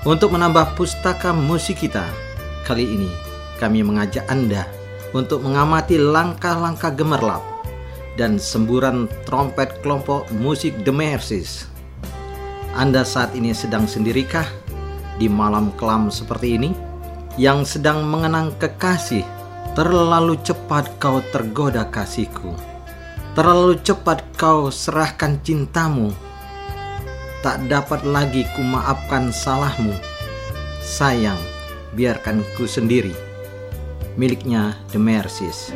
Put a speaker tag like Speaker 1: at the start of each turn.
Speaker 1: Untuk menambah pustaka musik kita, kali ini kami mengajak Anda untuk mengamati langkah-langkah gemerlap dan semburan trompet kelompok musik The Mercies. Anda saat ini sedang sendirikah di malam kelam seperti ini? Yang sedang mengenang kekasih, terlalu cepat kau tergoda kasihku. Terlalu cepat kau serahkan cintamu. Tak dapat lagi ku maafkan salahmu. Sayang, biarkan ku sendiri. Miliknya The Mercies.